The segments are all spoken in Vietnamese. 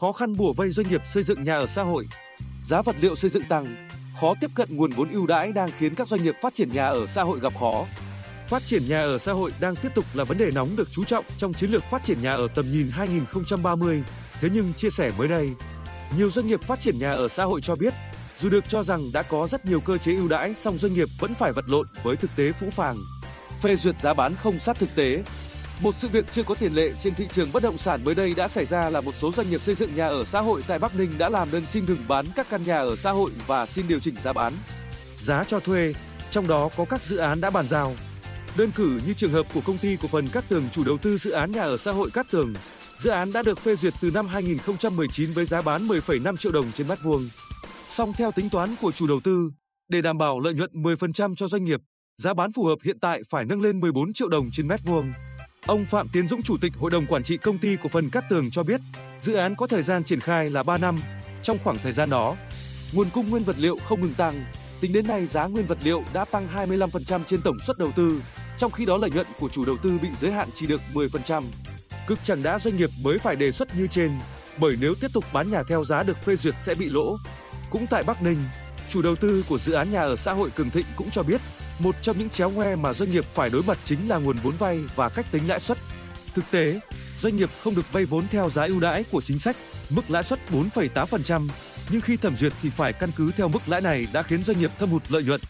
khó khăn bùa vây doanh nghiệp xây dựng nhà ở xã hội. Giá vật liệu xây dựng tăng, khó tiếp cận nguồn vốn ưu đãi đang khiến các doanh nghiệp phát triển nhà ở xã hội gặp khó. Phát triển nhà ở xã hội đang tiếp tục là vấn đề nóng được chú trọng trong chiến lược phát triển nhà ở tầm nhìn 2030. Thế nhưng chia sẻ mới đây, nhiều doanh nghiệp phát triển nhà ở xã hội cho biết, dù được cho rằng đã có rất nhiều cơ chế ưu đãi, song doanh nghiệp vẫn phải vật lộn với thực tế phũ phàng. Phê duyệt giá bán không sát thực tế, một sự việc chưa có tiền lệ trên thị trường bất động sản mới đây đã xảy ra là một số doanh nghiệp xây dựng nhà ở xã hội tại Bắc Ninh đã làm đơn xin ngừng bán các căn nhà ở xã hội và xin điều chỉnh giá bán. Giá cho thuê, trong đó có các dự án đã bàn giao. Đơn cử như trường hợp của công ty cổ phần Cát Tường chủ đầu tư dự án nhà ở xã hội Cát Tường. Dự án đã được phê duyệt từ năm 2019 với giá bán 10,5 triệu đồng trên mét vuông. Song theo tính toán của chủ đầu tư, để đảm bảo lợi nhuận 10% cho doanh nghiệp, giá bán phù hợp hiện tại phải nâng lên 14 triệu đồng trên mét vuông. Ông Phạm Tiến Dũng, Chủ tịch Hội đồng Quản trị Công ty Cổ phần Cát Tường cho biết, dự án có thời gian triển khai là 3 năm. Trong khoảng thời gian đó, nguồn cung nguyên vật liệu không ngừng tăng. Tính đến nay, giá nguyên vật liệu đã tăng 25% trên tổng suất đầu tư, trong khi đó lợi nhuận của chủ đầu tư bị giới hạn chỉ được 10%. Cực chẳng đã doanh nghiệp mới phải đề xuất như trên, bởi nếu tiếp tục bán nhà theo giá được phê duyệt sẽ bị lỗ. Cũng tại Bắc Ninh, chủ đầu tư của dự án nhà ở xã hội Cường Thịnh cũng cho biết, một trong những chéo ngoe mà doanh nghiệp phải đối mặt chính là nguồn vốn vay và cách tính lãi suất. Thực tế, doanh nghiệp không được vay vốn theo giá ưu đãi của chính sách, mức lãi suất 4,8%, nhưng khi thẩm duyệt thì phải căn cứ theo mức lãi này đã khiến doanh nghiệp thâm hụt lợi nhuận.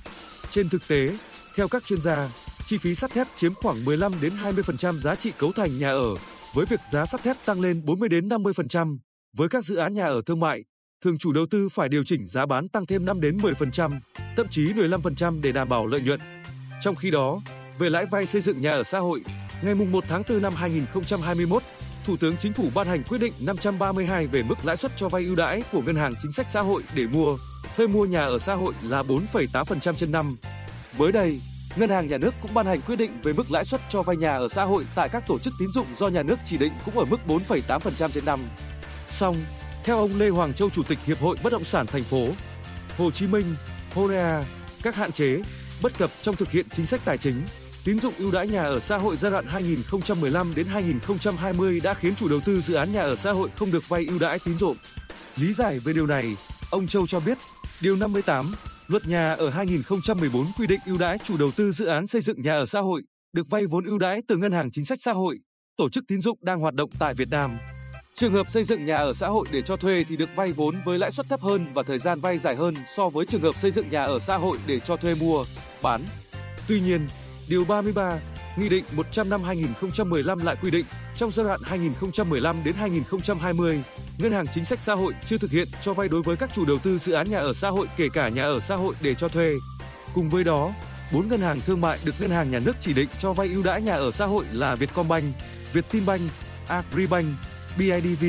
Trên thực tế, theo các chuyên gia, chi phí sắt thép chiếm khoảng 15 đến 20% giá trị cấu thành nhà ở, với việc giá sắt thép tăng lên 40 đến 50%. Với các dự án nhà ở thương mại, thường chủ đầu tư phải điều chỉnh giá bán tăng thêm 5 đến 10%, thậm chí 15% để đảm bảo lợi nhuận. Trong khi đó, về lãi vay xây dựng nhà ở xã hội, ngày 1 tháng 4 năm 2021, Thủ tướng Chính phủ ban hành quyết định 532 về mức lãi suất cho vay ưu đãi của Ngân hàng Chính sách Xã hội để mua, thuê mua nhà ở xã hội là 4,8% trên năm. Mới đây, Ngân hàng Nhà nước cũng ban hành quyết định về mức lãi suất cho vay nhà ở xã hội tại các tổ chức tín dụng do nhà nước chỉ định cũng ở mức 4,8% trên năm. Song, theo ông Lê Hoàng Châu, Chủ tịch Hiệp hội Bất động sản thành phố Hồ Chí Minh, Horea, các hạn chế, bất cập trong thực hiện chính sách tài chính, tín dụng ưu đãi nhà ở xã hội giai đoạn 2015 đến 2020 đã khiến chủ đầu tư dự án nhà ở xã hội không được vay ưu đãi tín dụng. Lý giải về điều này, ông Châu cho biết, điều 58 Luật nhà ở 2014 quy định ưu đãi chủ đầu tư dự án xây dựng nhà ở xã hội được vay vốn ưu đãi từ ngân hàng chính sách xã hội, tổ chức tín dụng đang hoạt động tại Việt Nam. Trường hợp xây dựng nhà ở xã hội để cho thuê thì được vay vốn với lãi suất thấp hơn và thời gian vay dài hơn so với trường hợp xây dựng nhà ở xã hội để cho thuê mua, bán. Tuy nhiên, điều 33, Nghị định 100 năm 2015 lại quy định trong giai đoạn 2015 đến 2020, Ngân hàng Chính sách Xã hội chưa thực hiện cho vay đối với các chủ đầu tư dự án nhà ở xã hội kể cả nhà ở xã hội để cho thuê. Cùng với đó, bốn ngân hàng thương mại được ngân hàng nhà nước chỉ định cho vay ưu đãi nhà ở xã hội là Vietcombank, Vietinbank, Agribank, BIDV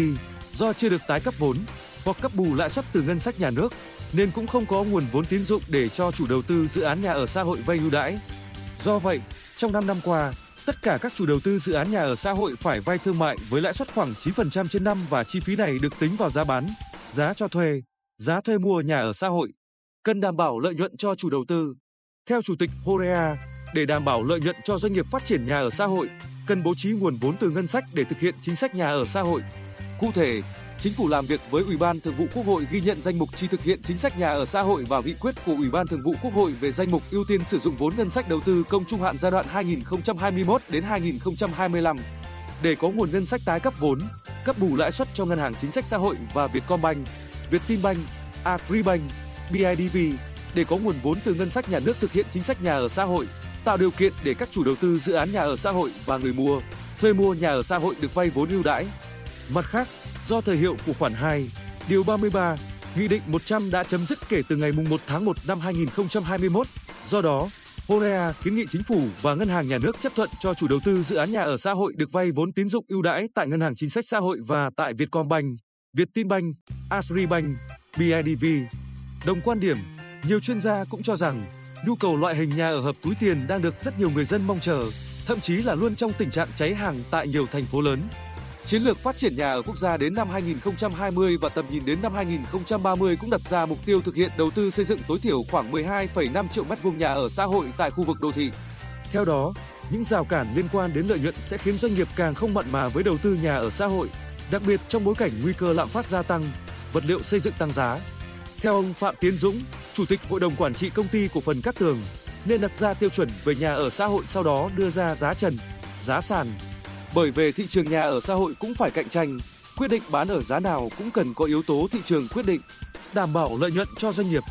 do chưa được tái cấp vốn hoặc cấp bù lãi suất từ ngân sách nhà nước nên cũng không có nguồn vốn tín dụng để cho chủ đầu tư dự án nhà ở xã hội vay ưu đãi. Do vậy, trong 5 năm qua, tất cả các chủ đầu tư dự án nhà ở xã hội phải vay thương mại với lãi suất khoảng 9% trên năm và chi phí này được tính vào giá bán, giá cho thuê, giá thuê mua nhà ở xã hội. Cần đảm bảo lợi nhuận cho chủ đầu tư. Theo Chủ tịch Horea, để đảm bảo lợi nhuận cho doanh nghiệp phát triển nhà ở xã hội, cần bố trí nguồn vốn từ ngân sách để thực hiện chính sách nhà ở xã hội. Cụ thể, Chính phủ làm việc với Ủy ban Thường vụ Quốc hội ghi nhận danh mục chi thực hiện chính sách nhà ở xã hội và nghị quyết của Ủy ban Thường vụ Quốc hội về danh mục ưu tiên sử dụng vốn ngân sách đầu tư công trung hạn giai đoạn 2021 đến 2025 để có nguồn ngân sách tái cấp vốn, cấp bù lãi suất cho ngân hàng chính sách xã hội và Vietcombank, Vietinbank, Agribank, BIDV để có nguồn vốn từ ngân sách nhà nước thực hiện chính sách nhà ở xã hội, tạo điều kiện để các chủ đầu tư dự án nhà ở xã hội và người mua, thuê mua nhà ở xã hội được vay vốn ưu đãi. Mặt khác, do thời hiệu của khoản 2, điều 33, Nghị định 100 đã chấm dứt kể từ ngày 1 tháng 1 năm 2021. Do đó, Horea kiến nghị chính phủ và ngân hàng nhà nước chấp thuận cho chủ đầu tư dự án nhà ở xã hội được vay vốn tín dụng ưu đãi tại ngân hàng chính sách xã hội và tại Vietcombank, Vietinbank, Agribank, BIDV. Đồng quan điểm, nhiều chuyên gia cũng cho rằng nhu cầu loại hình nhà ở hợp túi tiền đang được rất nhiều người dân mong chờ, thậm chí là luôn trong tình trạng cháy hàng tại nhiều thành phố lớn. Chiến lược phát triển nhà ở quốc gia đến năm 2020 và tầm nhìn đến năm 2030 cũng đặt ra mục tiêu thực hiện đầu tư xây dựng tối thiểu khoảng 12,5 triệu mét vuông nhà ở xã hội tại khu vực đô thị. Theo đó, những rào cản liên quan đến lợi nhuận sẽ khiến doanh nghiệp càng không mặn mà với đầu tư nhà ở xã hội. đặc biệt trong bối cảnh nguy cơ lạm phát gia tăng, vật liệu xây dựng tăng giá. Theo ông Phạm Tiến Dũng, Chủ tịch Hội đồng Quản trị Công ty Cổ phần Cát Tường, nên đặt ra tiêu chuẩn về nhà ở xã hội sau đó đưa ra giá trần, giá sàn. Bởi về thị trường nhà ở xã hội cũng phải cạnh tranh, quyết định bán ở giá nào cũng cần có yếu tố thị trường quyết định, đảm bảo lợi nhuận cho doanh nghiệp